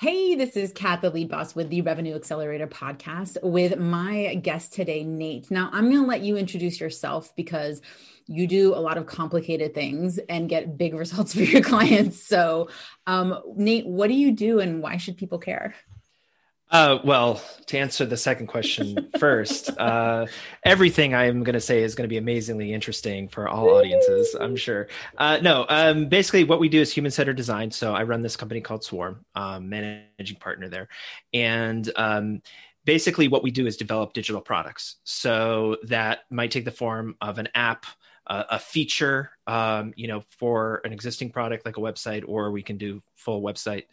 Hey, this is Kat, the lead boss with the Revenue Accelerator podcast, with my guest today, Nate. Now, I'm going to let you introduce yourself because you do a lot of complicated things and get big results for your clients. So, um, Nate, what do you do and why should people care? Uh, well, to answer the second question first, uh, everything I am going to say is going to be amazingly interesting for all audiences, I'm sure. Uh, no, um, basically, what we do is human centered design. So I run this company called Swarm, um, managing partner there, and um, basically, what we do is develop digital products. So that might take the form of an app a feature, um, you know, for an existing product like a website, or we can do full website.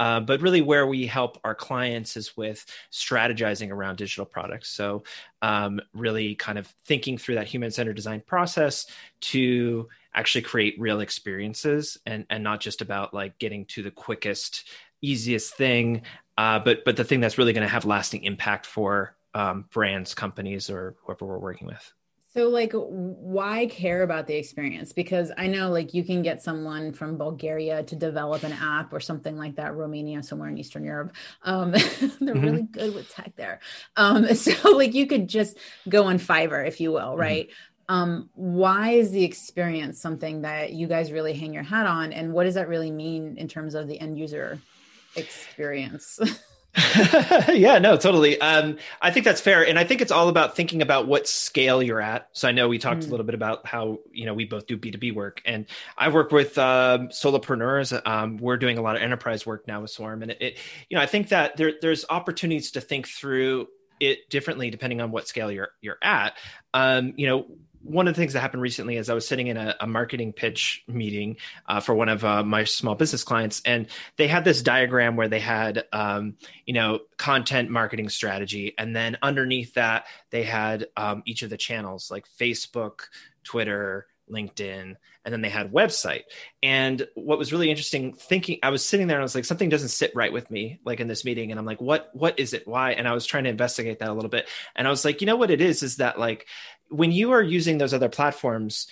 Uh, but really, where we help our clients is with strategizing around digital products. So, um, really kind of thinking through that human centered design process to actually create real experiences and, and not just about like getting to the quickest, easiest thing, uh, but, but the thing that's really going to have lasting impact for um, brands, companies, or whoever we're working with. So, like, why care about the experience? Because I know, like, you can get someone from Bulgaria to develop an app or something like that, Romania, somewhere in Eastern Europe. Um, they're mm-hmm. really good with tech there. Um, so, like, you could just go on Fiverr, if you will, mm-hmm. right? Mm-hmm. Um, why is the experience something that you guys really hang your hat on? And what does that really mean in terms of the end user experience? yeah, no, totally. Um, I think that's fair, and I think it's all about thinking about what scale you're at. So I know we talked mm. a little bit about how you know we both do B two B work, and I work with um, solopreneurs. Um, we're doing a lot of enterprise work now with Swarm, and it, it, you know, I think that there there's opportunities to think through it differently depending on what scale you're you're at. Um, you know, one of the things that happened recently is I was sitting in a, a marketing pitch meeting uh, for one of uh, my small business clients, and they had this diagram where they had, um, you know, content marketing strategy, and then underneath that they had um, each of the channels like Facebook, Twitter, LinkedIn, and then they had website. And what was really interesting, thinking, I was sitting there and I was like, something doesn't sit right with me, like in this meeting. And I'm like, what, what is it? Why? And I was trying to investigate that a little bit. And I was like, you know what it is, is that like when you are using those other platforms,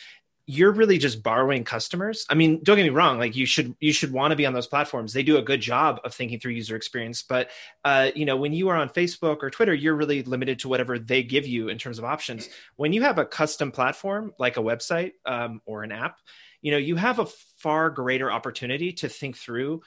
you're really just borrowing customers. I mean, don't get me wrong; like you should you should want to be on those platforms. They do a good job of thinking through user experience. But uh, you know, when you are on Facebook or Twitter, you're really limited to whatever they give you in terms of options. When you have a custom platform like a website um, or an app, you know, you have a far greater opportunity to think through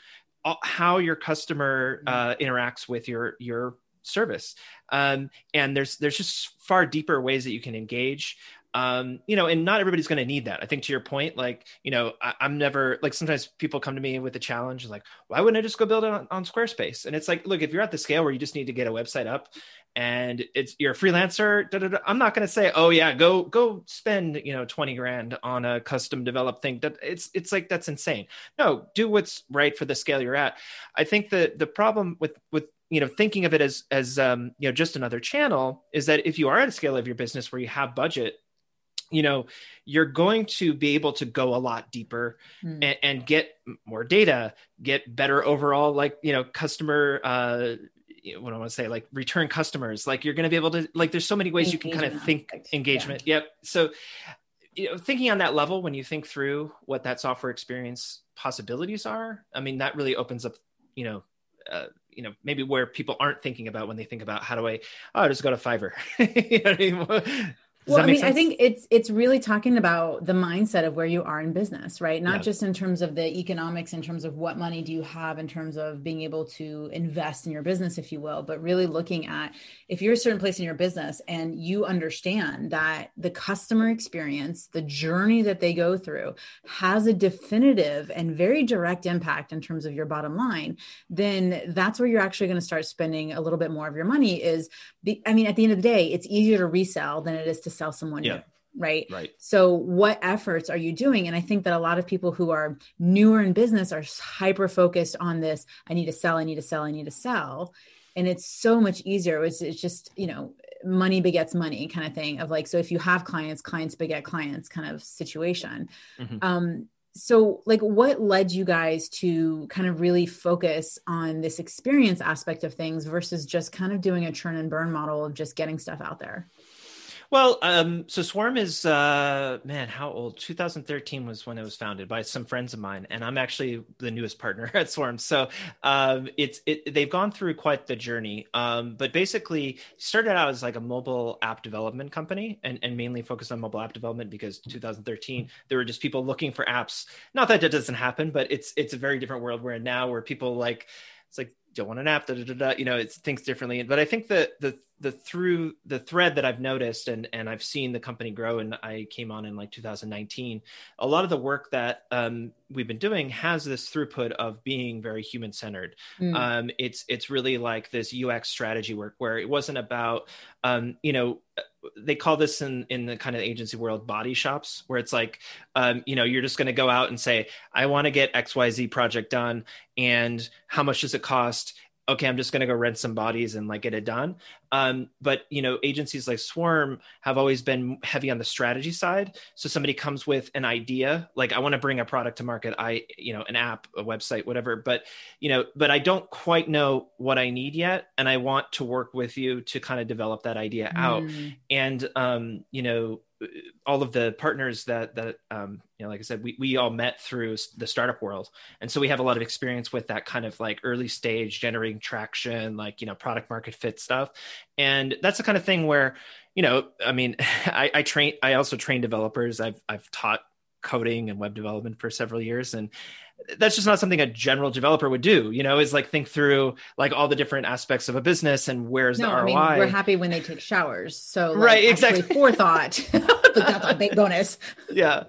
how your customer uh, interacts with your your service um, and there's there's just far deeper ways that you can engage um, you know, and not everybody's going to need that. I think to your point, like, you know, I, am never like sometimes people come to me with a challenge, like, why wouldn't I just go build it on, on, Squarespace? And it's like, look, if you're at the scale where you just need to get a website up, and it's you're a freelancer, da, da, da, I'm not going to say, oh yeah, go go spend you know 20 grand on a custom developed thing. That it's it's like that's insane. No, do what's right for the scale you're at. I think the the problem with with you know thinking of it as as um, you know just another channel is that if you are at a scale of your business where you have budget you know you're going to be able to go a lot deeper mm. and, and, get more data get better overall like you know customer uh what I want to say, like return customers, like you're going to be able to, like, there's so many ways engagement you can kind of think engagement. Yeah. Yep. So, you know, thinking on that level, when you think through what that software experience possibilities are, I mean, that really opens up, you know, uh, you know maybe where people aren't thinking about when they think about how do I oh just go to Fiverr. you know Well, I mean, sense? I think it's it's really talking about the mindset of where you are in business, right? Not yeah. just in terms of the economics, in terms of what money do you have, in terms of being able to invest in your business, if you will, but really looking at if you're a certain place in your business and you understand that the customer experience, the journey that they go through, has a definitive and very direct impact in terms of your bottom line, then that's where you're actually going to start spending a little bit more of your money. Is be, I mean, at the end of the day, it's easier to resell than it is to sell someone yeah. new right? Right. So what efforts are you doing? And i think that a lot of people who are newer in business are hyper focused on this i need to sell i need to sell i need to sell. And it's so much easier. It's, it's just you know money begets money kind of thing of like so if you have clients clients beget clients kind of situation. Mm-hmm. um so like what led you guys to kind of really focus on this experience aspect of things versus just kind of doing a churn and burn model of just getting stuff out there Well, um, so Swarm is uh, man, how old? 2013 was when it was founded by some friends of mine, and I'm actually the newest partner at Swarm. So um, it's it, they've gone through quite the journey. Um, but basically, started out as like a mobile app development company, and, and mainly focused on mobile app development because 2013 there were just people looking for apps. Not that that doesn't happen, but it's it's a very different world where now where people like it's like don't want an app, da, da, da, da, you know, it thinks differently. But I think that the the through the thread that I've noticed and and I've seen the company grow, and I came on in like 2019. A lot of the work that um, we've been doing has this throughput of being very human centered. Mm. Um, it's it's really like this UX strategy work where it wasn't about um, you know they call this in in the kind of agency world body shops where it's like um, you know you're just going to go out and say i want to get xyz project done and how much does it cost okay, I'm just going to go rent some bodies and like get it done. Um, but you know, agencies like Swarm have always been heavy on the strategy side. So somebody comes with an idea, like I want to bring a product to market, I you know, an app, a website, whatever. But you know, but I don't quite know what I need yet, and I want to work with you to kind of develop that idea out. Mm. And um, you know, all of the partners that that um, you know like i said we, we all met through the startup world. And so we have a lot of experience with that kind of like early stage generating traction like you know product market fit stuff. And that's the kind of thing where you know i mean i, I train i also train developers. I've i've taught coding and web development for several years. And that's just not something a general developer would do you know is like think through like all the different aspects of a business and where's no, the roi I mean, we're happy when they take showers so like, right exactly. forethought that's a big bonus yeah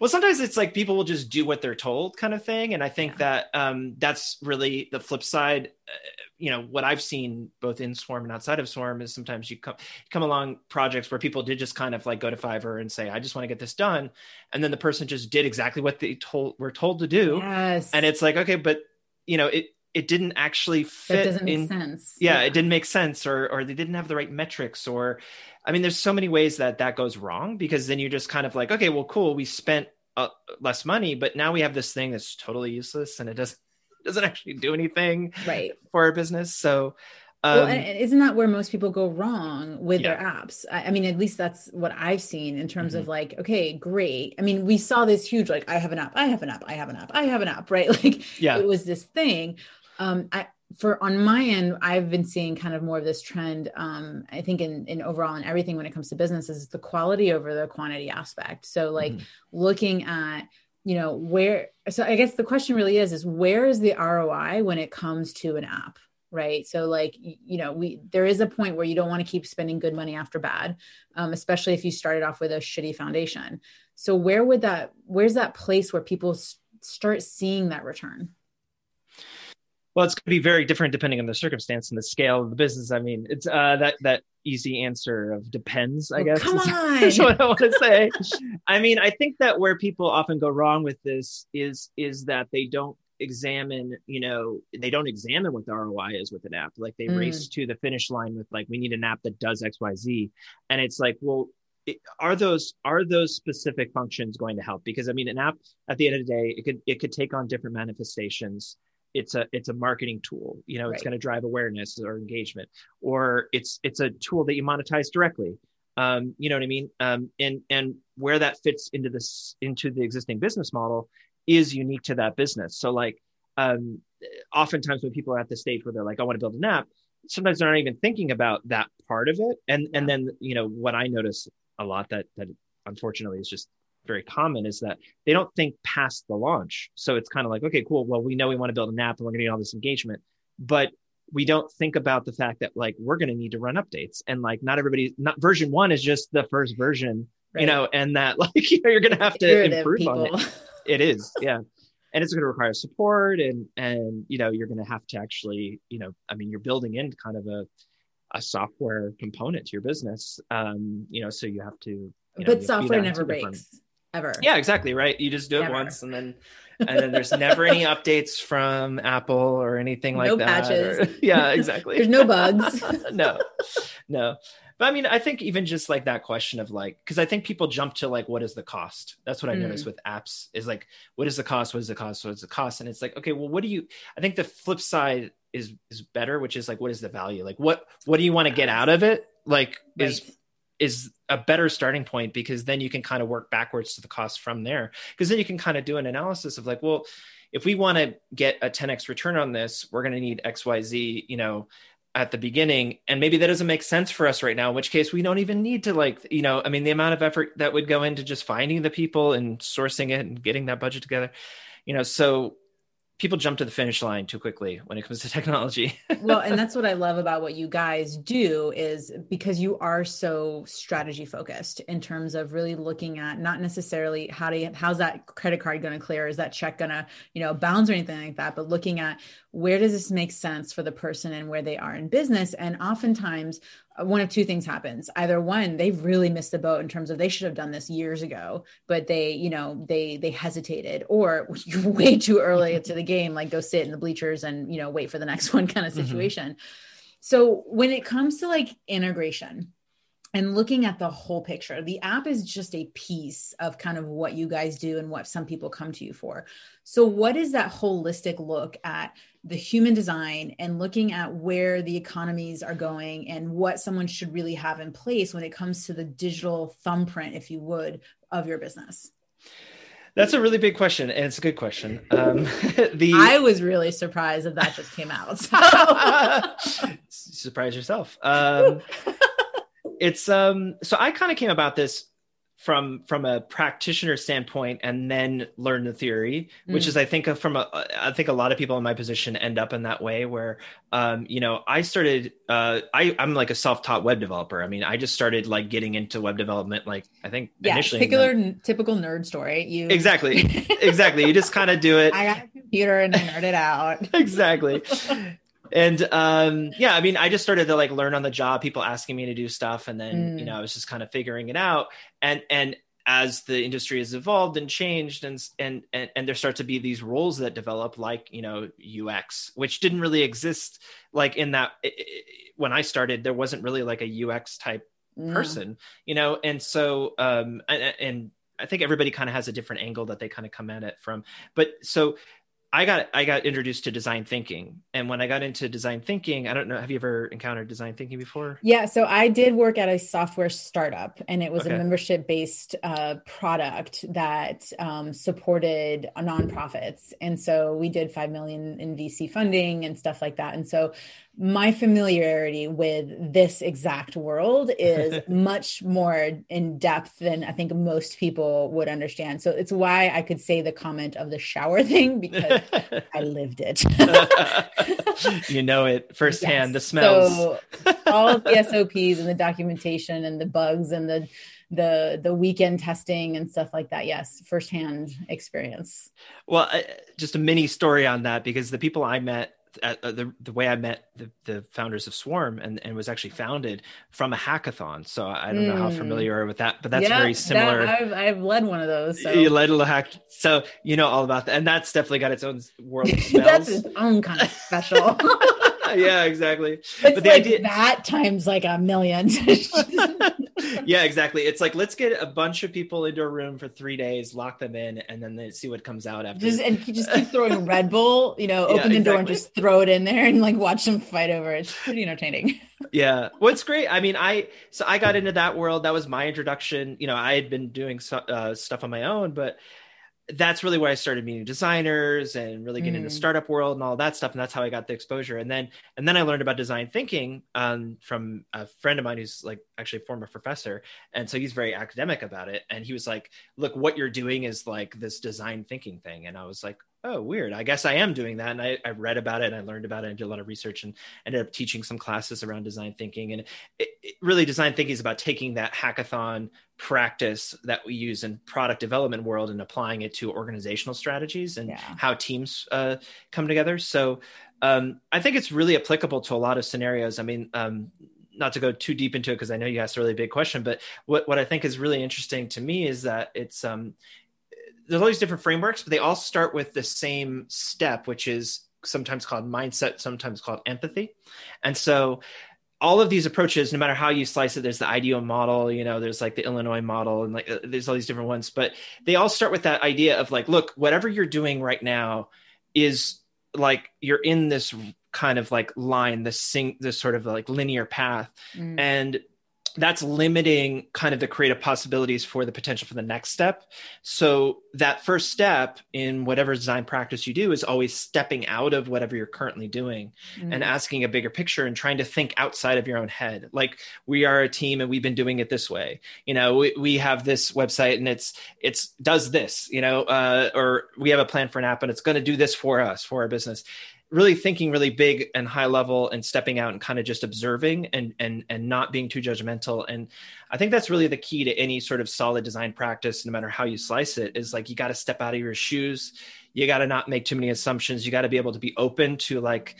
well sometimes it's like people will just do what they're told kind of thing and i think yeah. that um that's really the flip side uh, you know what I've seen both in Swarm and outside of Swarm is sometimes you come come along projects where people did just kind of like go to Fiverr and say I just want to get this done, and then the person just did exactly what they told were told to do, yes. and it's like okay, but you know it it didn't actually fit. That doesn't in, make sense. Yeah, yeah, it didn't make sense, or or they didn't have the right metrics, or I mean, there's so many ways that that goes wrong because then you're just kind of like okay, well, cool, we spent uh, less money, but now we have this thing that's totally useless and it doesn't doesn't actually do anything right for our business. So um, well, and isn't that where most people go wrong with yeah. their apps? I, I, mean, at least that's what I've seen in terms mm-hmm. of like, okay, great. I mean, we saw this huge, like, I have an app, I have an app, I have an app, I have an app, right? Like, yeah, it was this thing. Um, I, for on my end, I've been seeing kind of more of this trend. Um, I think in in overall in everything when it comes to business is the quality over the quantity aspect. So like mm-hmm. looking at you know where so i guess the question really is is where is the roi when it comes to an app right so like you know we there is a point where you don't want to keep spending good money after bad um, especially if you started off with a shitty foundation so where would that where's that place where people s- start seeing that return well, it's going to be very different depending on the circumstance and the scale of the business. I mean, it's uh, that that easy answer of depends. I oh, guess. Come on, is what I want to say. I mean, I think that where people often go wrong with this is is that they don't examine you know they don't examine what the roi is with an app like they mm. race to the finish line with like we need an app that does xyz and it's like well it, are those are those specific functions going to help because i mean an app at the end of the day it could it could take on different manifestations it's a it's a marketing tool you know it's right. going to drive awareness or engagement or it's it's a tool that you monetize directly. Um, you know what i mean? Um, and and where that fits into this into the existing business model is unique to that business. So like um, oftentimes when people are at the stage where they're like i want to build an app sometimes they're not even thinking about that part of it. And and then you know what i notice a lot that that unfortunately is just very common is that they don't think past the launch. So it's kind of like, okay, cool. Well, we know we want to build an app and we're going to get all this engagement, but we don't think about the fact that like we're going to need to run updates and like not everybody, not version one is just the first version, right. you know, and that like you know you're going to have to improve people. on it. It is, yeah. and it's going to require support and and you know you're going to have to actually you know i mean you're building in kind of a a software component to your business um you know so you have to you know, but software never breaks ever. Yeah, exactly. Right. You just do it once and then and then there's never any updates from Apple or anything like no that. Patches. Or, yeah, exactly. there's no bugs. no. No. But I mean, I think even just like that question of like, because I think people jump to like, what is the cost? That's what I mm. notice with apps is like, what is the cost? What is the cost? What is the cost? And it's like, okay, well, what do you? I think the flip side is is better, which is like, what is the value? Like, what what do you want to get out of it? Like, right. is is a better starting point because then you can kind of work backwards to the cost from there. Because then you can kind of do an analysis of like well if we want to get a 10x return on this we're going to need xyz you know at the beginning. And maybe that doesn't make sense for us right now in which case we don't even need to like you know i mean the amount of effort that would go into just finding the people and sourcing it and getting that budget together you know. So people jump to the finish line too quickly when it comes to technology. well, and that's what I love about what you guys do is because you are so strategy focused in terms of really looking at not necessarily how to how's that credit card going to clear, is that check going to, you know, bounce or anything like that, but looking at where does this make sense for the person and where they are in business? And oftentimes one of two things happens either one they've really missed the boat in terms of they should have done this years ago but they you know they they hesitated or you're way too early to the game like go sit in the bleachers and you know wait for the next one kind of mm-hmm. situation mm-hmm. so when it comes to like integration and looking at the whole picture the app is just a piece of kind of what you guys do and what some people come to you for so what is that holistic look at the human design and looking at where the economies are going and what someone should really have in place when it comes to the digital thumbprint, if you would, of your business? That's a really big question, and it's a good question. Um, the I was really surprised that that just came out. So. Surprise yourself. Um, it's um. So I kind of came about this from from a practitioner standpoint and then learn the theory which mm. is i think from a i think a lot of people in my position end up in that way where um, you know i started uh, I, i'm like a self-taught web developer. I mean i just started like getting into web development like i think yeah initially particular the, typical nerd story. You exactly. Exactly. You just kind of do it. I got a computer and i nerd it out. Exactly and um, yeah, I mean, I just started to like learn on the job, people asking me to do stuff, and then mm. you know, I was just kind of figuring it out. And and as the industry has evolved and changed, and and and, and there start to be these roles that develop, like you know, UX, which didn't really exist like in that it, it, when I started. There wasn't really like a UX type person, you know, and so um, and, and I think everybody kind of has a different angle that they kind of come at it from. But so I got I got introduced to design thinking, and when I got into design thinking, I don't know. Have you ever encountered design thinking before? Yeah, so I did work at a software startup, and it was okay. a membership based uh, product that um, supported nonprofits, and so we did five million in VC funding and stuff like that. And so my familiarity with this exact world is much more in depth than I think most people would understand. So it's why I could say the comment of the shower thing because I lived it. you know it firsthand, yes. the smells. So all the SOPs and the documentation and the bugs and the the the weekend testing and stuff like that yes firsthand experience well just a mini story on that because the people i met uh, the the way I met the, the founders of Swarm and, and was actually founded from a hackathon. So I don't mm. know how hmm. familiar with that, but that's yeah, very similar. That, I've, I've led one of those. So. You led a hack, so you know all about that, and that's definitely got its own world of smells. that's its own kind of special. yeah, exactly. It's but the like idea that times like a million. yeah, exactly. It's like let's get a bunch of people into a room for three days, lock them in, and then they see what comes out after. Just and just keep throwing Red Bull. You know, open yeah, the exactly. door and just throw it in there and like watch them fight over it. It's pretty entertaining. yeah, what's great. I mean, I so I got into that world. That was my introduction. You know, I had been doing uh, stuff on my own, but that's really where I started meeting designers and really getting mm. into startup world and all that stuff. And that's how I got the exposure. And then, and then I learned about design thinking um, from a friend of mine who's like actually a former professor. And so he's very academic about it. And he was like, look, what you're doing is like this design thinking thing. And I was like, oh, weird. I guess I am doing that. And I, I read about it and I learned about it and did a lot of research and ended up teaching some classes around design thinking. And it, it really design thinking is about taking that hackathon practice that we use in product development world and applying it to organizational strategies and yeah. how teams uh, come together. So um, I think it's really applicable to a lot of scenarios. I mean, um, not to go too deep into it because I know you asked a really big question, but what, what I think is really interesting to me is that it's um, there's all these different frameworks, but they all start with the same step, which is sometimes called mindset, sometimes called empathy. And so all of these approaches, no matter how you slice it, there's the IDEO model, you know, there's like the Illinois model and like uh, there's all these different ones, but they all start with that idea of like, look, whatever you're doing right now is like you're in this kind of like line, this sing this sort of like linear path. Mm. And that's limiting kind of the creative possibilities for the potential for the next step. So that first step in whatever design practice you do is always stepping out of whatever you're currently doing mm-hmm. and asking a bigger picture and trying to think outside of your own head. Like we are a team and we've been doing it this way. You know, we, we have this website and it's it's does this, you know, uh, or we have a plan for an app and it's going to do this for us for our business really thinking really big and high level and stepping out and kind of just observing and and and not being too judgmental. And i think that's really the key to any sort of solid design practice no matter how you slice it is like you got to step out of your shoes. You got to not make too many assumptions. You got to be able to be open to like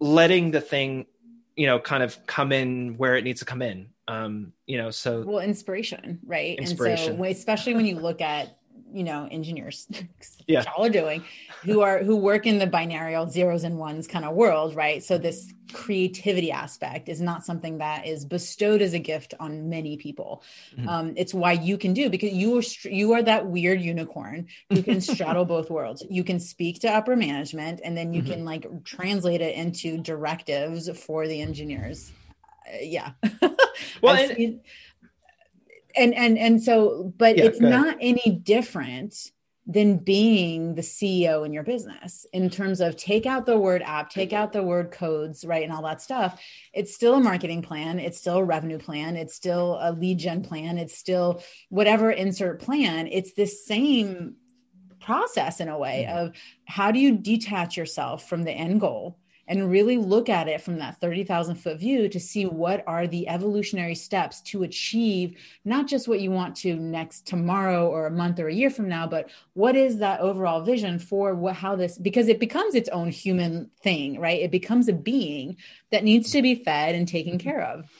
letting the thing you know kind of come in where it needs to come in. Um you know so well inspiration right? Inspiration. and so especially when you look at you know engineers yeah. all are doing who are who work in the binary zeros and ones kind of world right? So this creativity aspect is not something that is bestowed as a gift on many people. Mm-hmm. um, it's why you can do because you are you are that weird unicorn. Who can straddle both worlds. You can speak to upper management and then you mm-hmm. can like translate it into directives for the engineers. Uh, yeah. Well and- and and and so but yeah, it's not any different than being the CEO in your business in terms of take out the word app, take out the word codes, right? And all that stuff. It's still a marketing plan. It's still a revenue plan. It's still a lead gen plan. It's still whatever insert plan. It's the same process in a way mm-hmm. of how do you detach yourself from the end goal and really look at it from that 30,000 foot view to see what are the evolutionary steps to achieve not just what you want to next tomorrow or a month or a year from now, but what is that overall vision for what, how this, because it becomes its own human thing, right? It becomes a being that needs to be fed and taken care of.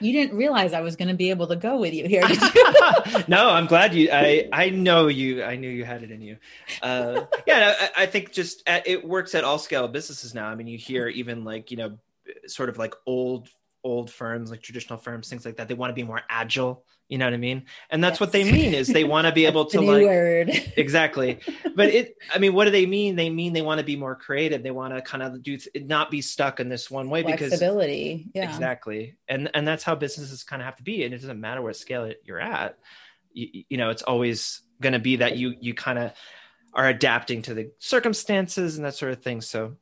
You didn't realize I was going to be able to go with you here. You? no, I'm glad you. I I know you. I knew you had it in you. Uh, yeah, I, I, think just at, it works at all scale businesses now. I mean, you hear even like you know, sort of like old old firms, like traditional firms, things like that. They want to be more agile. You know what I mean? And that's yes. what they mean is they want to be able to like word. exactly. But it, I mean, what do they mean? They mean they want to be more creative. They want to kind of do not be stuck in this one way because. flexibility. because yeah, exactly. And and that's how businesses kind of have to be. And it doesn't matter what scale you're at. You, you know, it's always going to be that you you kind of are adapting to the circumstances and that sort of thing. So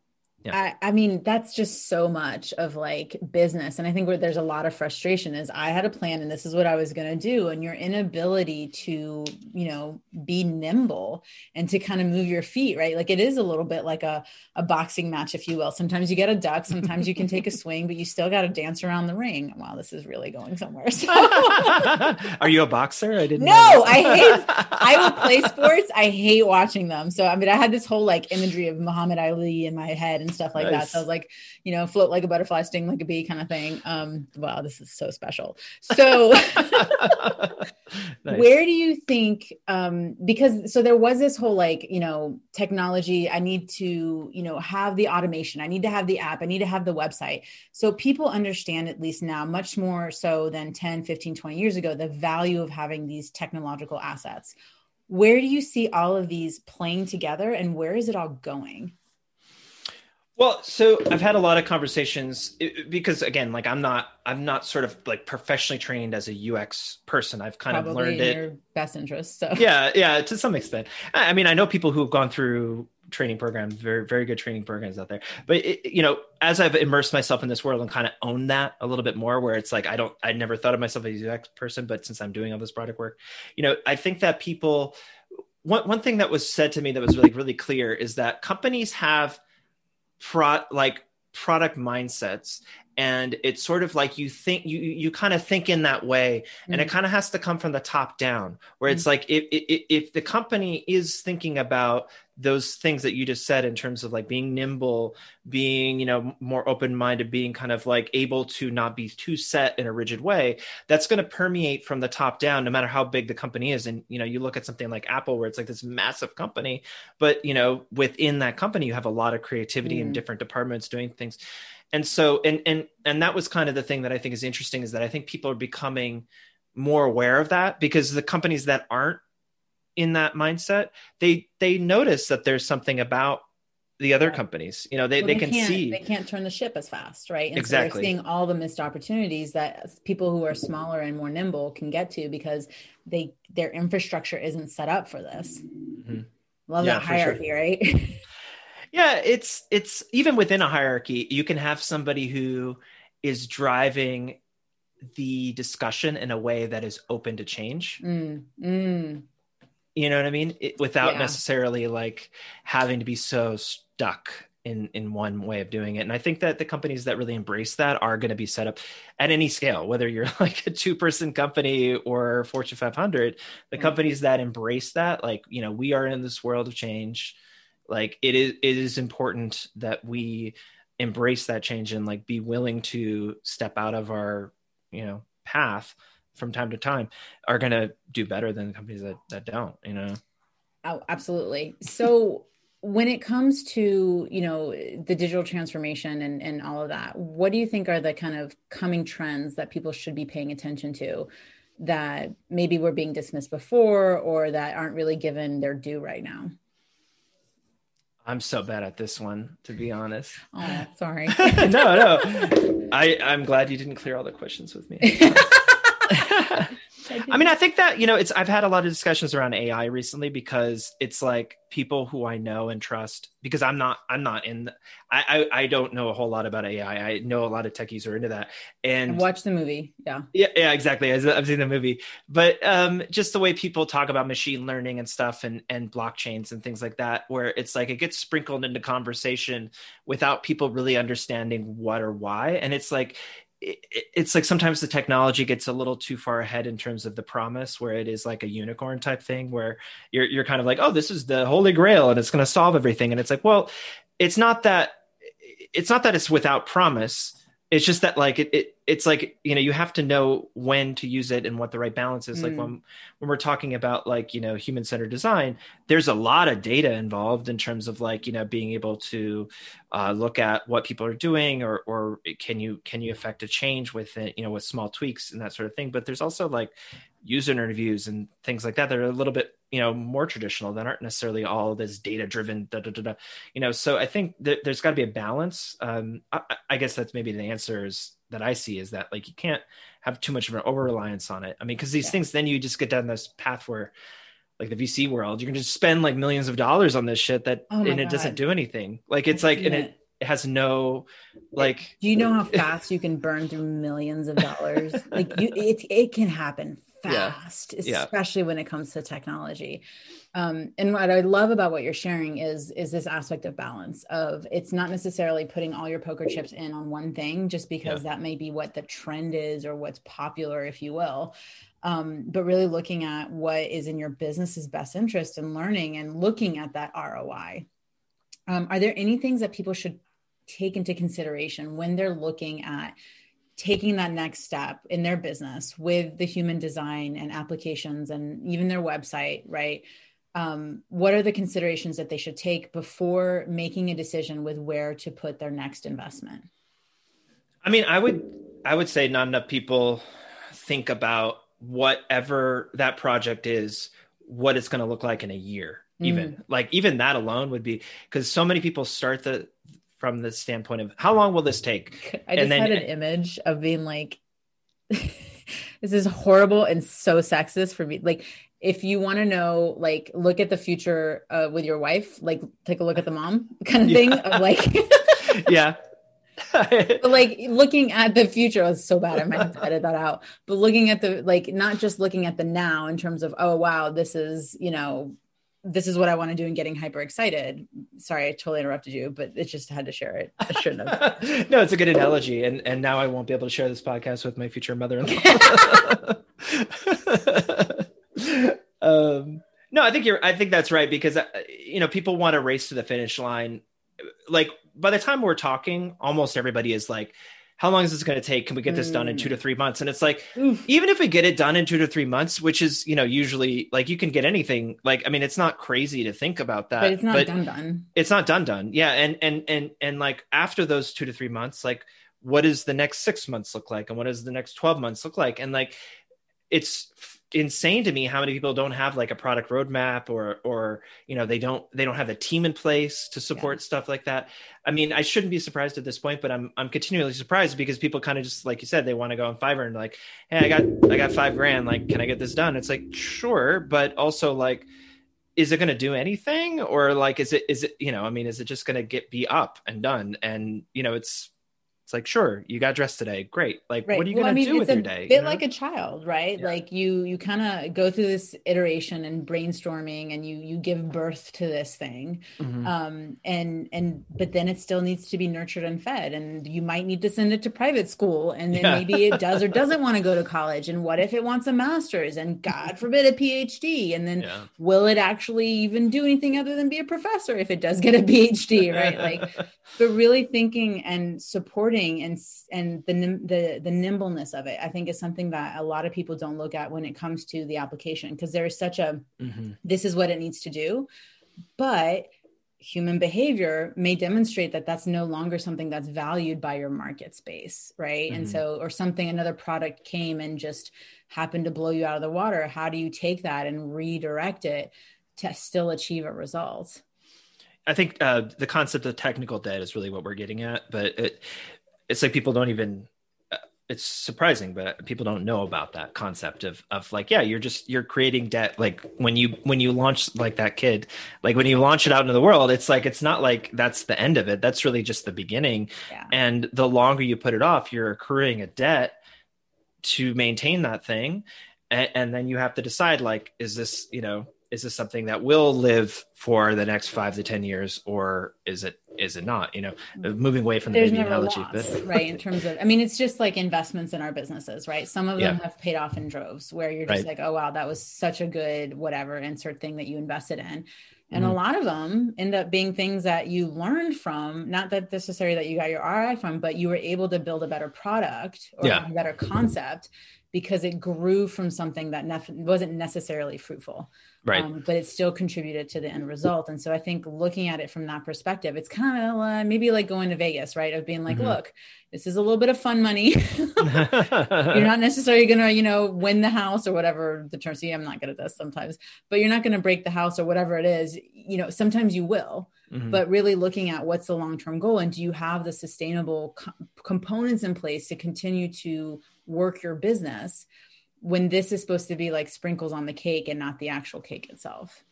yeah. I, I, mean, that's just so much of like business. And I think where there's a lot of frustration is I had a plan and this is what I was going to do. And your inability to, you know, be nimble and to kind of move your feet, right? Like it is a little bit like a, a boxing match, if you will. Sometimes you get a duck, sometimes you can take a swing, but you still got to dance around the ring. Wow, this is really going somewhere. So. Are you a boxer? I didn't No, I hate, I will play sports. I hate watching them. So, I mean, I had this whole like imagery of Muhammad Ali in my head and stuff like nice. that. So I was like, you know, float like a butterfly, sting like a bee kind of thing. Um, wow, this is so special. So nice. where do you think um because so there was this whole like, you know, technology, I need to, you know, have the automation, I need to have the app, I need to have the website. So people understand at least now much more so than 10, 15, 20 years ago, the value of having these technological assets where do you see all of these playing together and where is it all going well, so I've had a lot of conversations because again, like I'm not, I'm not sort of like professionally trained as a UX person. I've kind Probably of learned it. Your best interest. So yeah, yeah, to some extent. I mean, I know people who have gone through training programs, very, very good training programs out there. But it, you know, as I've immersed myself in this world and kind of owned that a little bit more, where it's like I don't, I never thought of myself as a UX person, but since I'm doing all this product work, you know, I think that people. One, one thing that was said to me that was really really clear is that companies have pro like product mindsets and it's sort of like you think you you kind of think in that way mm-hmm. and it mm. kind of has to come from the top down where mm-hmm. it's like if, if if the company is thinking about those things that you just said in terms of like being nimble being you know more open minded being kind of like able to not be too set in a rigid way that's going to permeate from the top down no matter how big the company is and you know you look at something like apple where it's like this massive company but you know within that company you have a lot of creativity mm. in different departments doing things and so and and and that was kind of the thing that i think is interesting is that i think people are becoming more aware of that because the companies that aren't in that mindset they they notice that there's something about the other companies. You know they, well, they, they, can see they can't turn the ship as fast right? And exactly so they're seeing all the missed opportunities that people who are smaller and more nimble can get to because they their infrastructure isn't set up for this. Mm-hmm. love yeah, that hierarchy sure. right yeah it's it's even within a hierarchy you can have somebody who is driving the discussion in a way that is open to change. Mm, mm. you know what i mean? It, without yeah. necessarily like having to be so stuck in in one way of doing it. And i think that the companies that really embrace that are going to be set up at any scale whether you're like a two person company or fortune 500 the companies that embrace that like you know we are in this world of change like it is it is important that we embrace that change and like be willing to step out of our you know path from time to time are going to do better than the companies that that don't you know? Oh absolutely. So when it comes to you know the digital transformation and, and all of that what do you think are the kind of coming trends that people should be paying attention to that maybe were being dismissed before or that aren't really given their due right now i'm so bad at this one to be honest. Oh sorry. No no. I i'm glad you didn't clear all the questions with me I mean, I think that, you know, it's, I've had a lot of discussions around AI recently because it's like people who I know and trust because I'm not, I'm not in, the, I, I, I, don't know a whole lot about AI. I know a lot of techies are into that. And watch the movie. Yeah. Yeah. Yeah, exactly. I've seen the movie, but um, just the way people talk about machine learning and stuff and, and blockchains and things like that, where it's like it gets sprinkled into conversation without people really understanding what or why. And it's like, it's like sometimes the technology gets a little too far ahead in terms of the promise where it is like a unicorn type thing where you're you're kind of like oh this is the holy grail and it's going to solve everything. And it's like well it's not that it's not that it's without promise it's just that like it, it it's like you know you have to know when to use it and what the right balance is mm. like when when we're talking about like you know human centered design there's a lot of data involved in terms of like you know being able to uh, look at what people are doing or or can you can you affect a change with it you know with small tweaks and that sort of thing but there's also like user interviews and things like that that are a little bit you know more traditional that aren't necessarily all this data driven da, da, da, da. you know so i think there's got to be a balance um I, I, guess that's maybe the answers that i see is that like you can't have too much of an over reliance on it i mean because these yeah. things then you just get down this path where like the vc world you can just spend like millions of dollars on this shit that oh and it God. doesn't do anything like it's like and it, it has no like do you know how fast you can burn through millions of dollars like you it, it can happen fast, yeah. especially yeah. when it comes to technology. Um, and what I love about what you're sharing is is this aspect of balance of it's not necessarily putting all your poker chips in on one thing just because yeah. that may be what the trend is or what's popular, if you will. Um, but really looking at what is in your business's best interest and learning and looking at that ROI. Um, are there any things that people should take into consideration when they're looking at taking that next step in their business with the human design and applications and even their website, right? Um, what are the considerations that they should take before making a decision with where to put their next investment? I mean, I would I would say not enough people think about whatever that project is, what it's going to look like in a year. Even mm. like even that alone would be because so many people start the from the standpoint of how long will this take? I just and then, had an image of being like, this is horrible and so sexist for me. Like, if you want to know, like, look at the future uh, with your wife, like, take a look at the mom kind of thing of like, yeah. but like looking at the future was so bad. I might have to edit that out. But looking at the like, not just looking at the now in terms of, oh wow, this is you know this is what I want to do and getting hyper excited. Sorry, I totally interrupted you, but it just had to share it. I shouldn't have. no, it's a good analogy. And and now I won't be able to share this podcast with my future mother-in-law. um, no, I think you're I think that's right because uh, you know, people want to race to the finish line. Like by the time we're talking, almost everybody is like how long is this going to take? Can we get this done in two to mm. three months? And it's like, Oof. even if we get it done in two to three months, which is, you know, usually like you can get anything. Like, I mean, it's not crazy to think about that. But it's not but done done. It's not done done. Yeah. And and and and like after those two to three months, like what does the next six months look like? And what does the next 12 months look like? And like it's insane to me how many people don't have like a product roadmap or or you know they don't they don't have a team in place to support yeah. stuff like that. I mean i shouldn't be surprised at this point but i'm i'm continually surprised because people kind of just like you said they want to go on fiverr and like hey i got i got five grand like can i get this done? It's like sure but also like is it going to do anything? Or like is it is it you know i mean is it just going to get be up and done? And you know it's it's like sure you got dressed today great like right. what are you well, going to do with your day bit you know? like a child right yeah. like you you kind of go through this iteration and brainstorming and you you give birth to this thing mm-hmm. um and and but then it still needs to be nurtured and fed and you might need to send it to private school and then yeah. maybe it does or doesn't want to go to college and what if it wants a master's and god forbid a phd and then yeah. will it actually even do anything other than be a professor if it does get a phd right like but really thinking and supporting and and the the the nimbleness of it i think is something that a lot of people don't look at when it comes to the application because there is such a mm-hmm. this is what it needs to do but human behavior may demonstrate that that's no longer something that's valued by your market space right mm-hmm. and so or something another product came and just happened to blow you out of the water how do you take that and redirect it to still achieve a result I think uh, the concept of technical debt is really what we're getting at, but it, it's like people don't even uh, it's surprising but people don't know about that concept of of like yeah you're just you're creating debt. Like when you when you launch like that kid like when you launch it out into the world it's like it's not like that's the end of it. That's really just the beginning. Yeah. and the longer you put it off you're accruing a debt to maintain that thing. And, and then you have to decide like is this you know is this something that will live for the next five to ten years or is it is it not you know moving away from the There's baby analogy loss, but right in terms of i mean it's just like investments in our businesses right some of them yeah. have paid off in droves where you're just right. like oh wow that was such a good whatever insert thing that you invested in and mm-hmm. a lot of them end up being things that you learned from not that necessarily that you got your ri from but you were able to build a better product or yeah. a better concept because it grew from something that nef- wasn't necessarily fruitful. Right. Um, but it still contributed to the end result. And so i think looking at it from that perspective it's kind of uh, maybe like going to vegas right? Of being like mm-hmm. look this is a little bit of fun money. You're not necessarily gonna you know win the house or whatever the term see i'm not good at this sometimes but you're not gonna break the house or whatever it is. You know sometimes you will mm-hmm. but really looking at what's the long-term goal and do you have the sustainable co- components in place to continue to work your business when this is supposed to be like sprinkles on the cake and not the actual cake itself.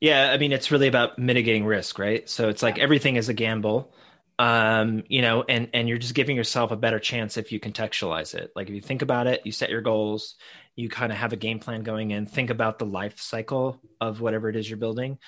Yeah, I mean it's really about mitigating risk, right? So it's like everything is a gamble. Um, you know, and and you're just giving yourself a better chance if you contextualize it. Like if you think about it, you set your goals, you kind of have a game plan going in, think about the life cycle of whatever it is you're building.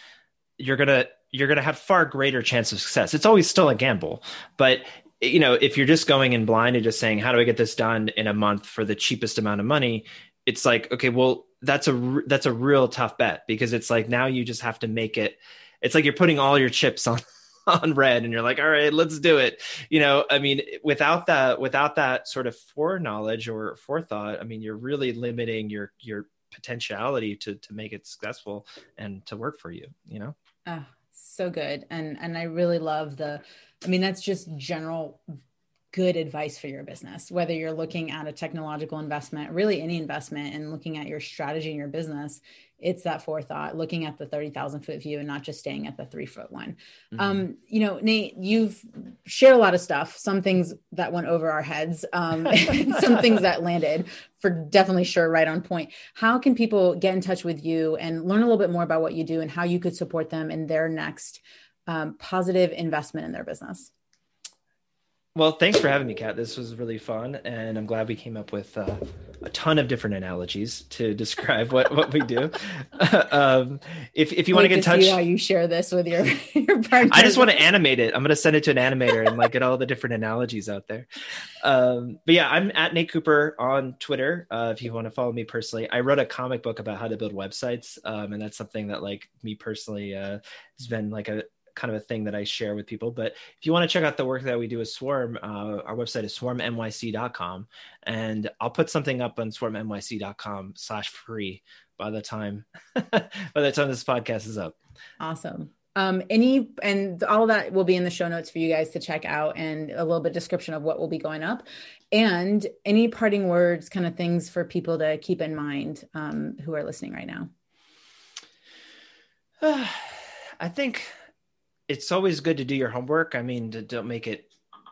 You're going to you're going to have far greater chance of success. It's always still a gamble, but you know, if you're just going in blind and just saying, how do I get this done in a month for the cheapest amount of money? It's like, okay, well, that's a, that's a real tough bet because it's like, now you just have to make it. It's like you're putting all your chips on, on red and you're like, all right, let's do it. You know, I mean, without that, without that sort of foreknowledge or forethought, I mean, you're really limiting your, your potentiality to, to make it successful and to work for you, you know? Oh, so good. And, and I really love the, I mean, that's just general good advice for your business, whether you're looking at a technological investment, really any investment, and looking at your strategy in your business. It's that forethought, looking at the 30,000 foot view and not just staying at the three foot one. Mm-hmm. Um, you know, Nate, you've shared a lot of stuff, some things that went over our heads, um, some things that landed for definitely sure right on point. How can people get in touch with you and learn a little bit more about what you do and how you could support them in their next um, positive investment in their business. Well, thanks for having me, Kat. This was really fun, and I'm glad we came up with uh, a ton of different analogies to describe what, what we do. um, if if you want to get in touch, how you share this with your your partner. I just want to animate it. I'm going to send it to an animator and like get all the different analogies out there. Um, but yeah, I'm at Nate Cooper on Twitter. Uh, if you want to follow me personally, I wrote a comic book about how to build websites, um, and that's something that like me personally uh, has been like a kind of a thing that I share with people. But if you want to check out the work that we do with Swarm, uh, our website is swarmnyc.com. And I'll put something up on swarmnyc.com slash free by the time by the time this podcast is up. Awesome. Um, any and all of that will be in the show notes for you guys to check out and a little bit description of what will be going up and any parting words kind of things for people to keep in mind um, who are listening right now uh, i think it's always good to do your homework. I mean to, don't make it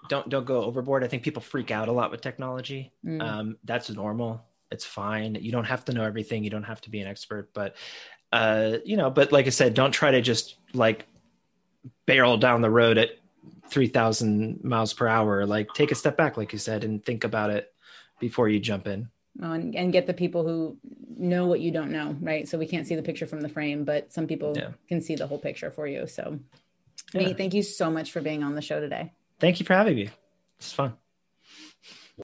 don't don't go overboard. I think people freak out a lot with technology. Mm. um, that's normal. It's fine. You don't have to know everything. You don't have to be an expert but uh, you know but like i said don't try to just like barrel down the road at 3000 miles per hour. Like take a step back like you said and think about it before you jump in. Oh, and, and, get the people who know what you don't know right? So we can't see the picture from the frame but some people yeah. can see the whole picture for you. So yeah. thank you so much for being on the show today. Thank you for having me. It's fun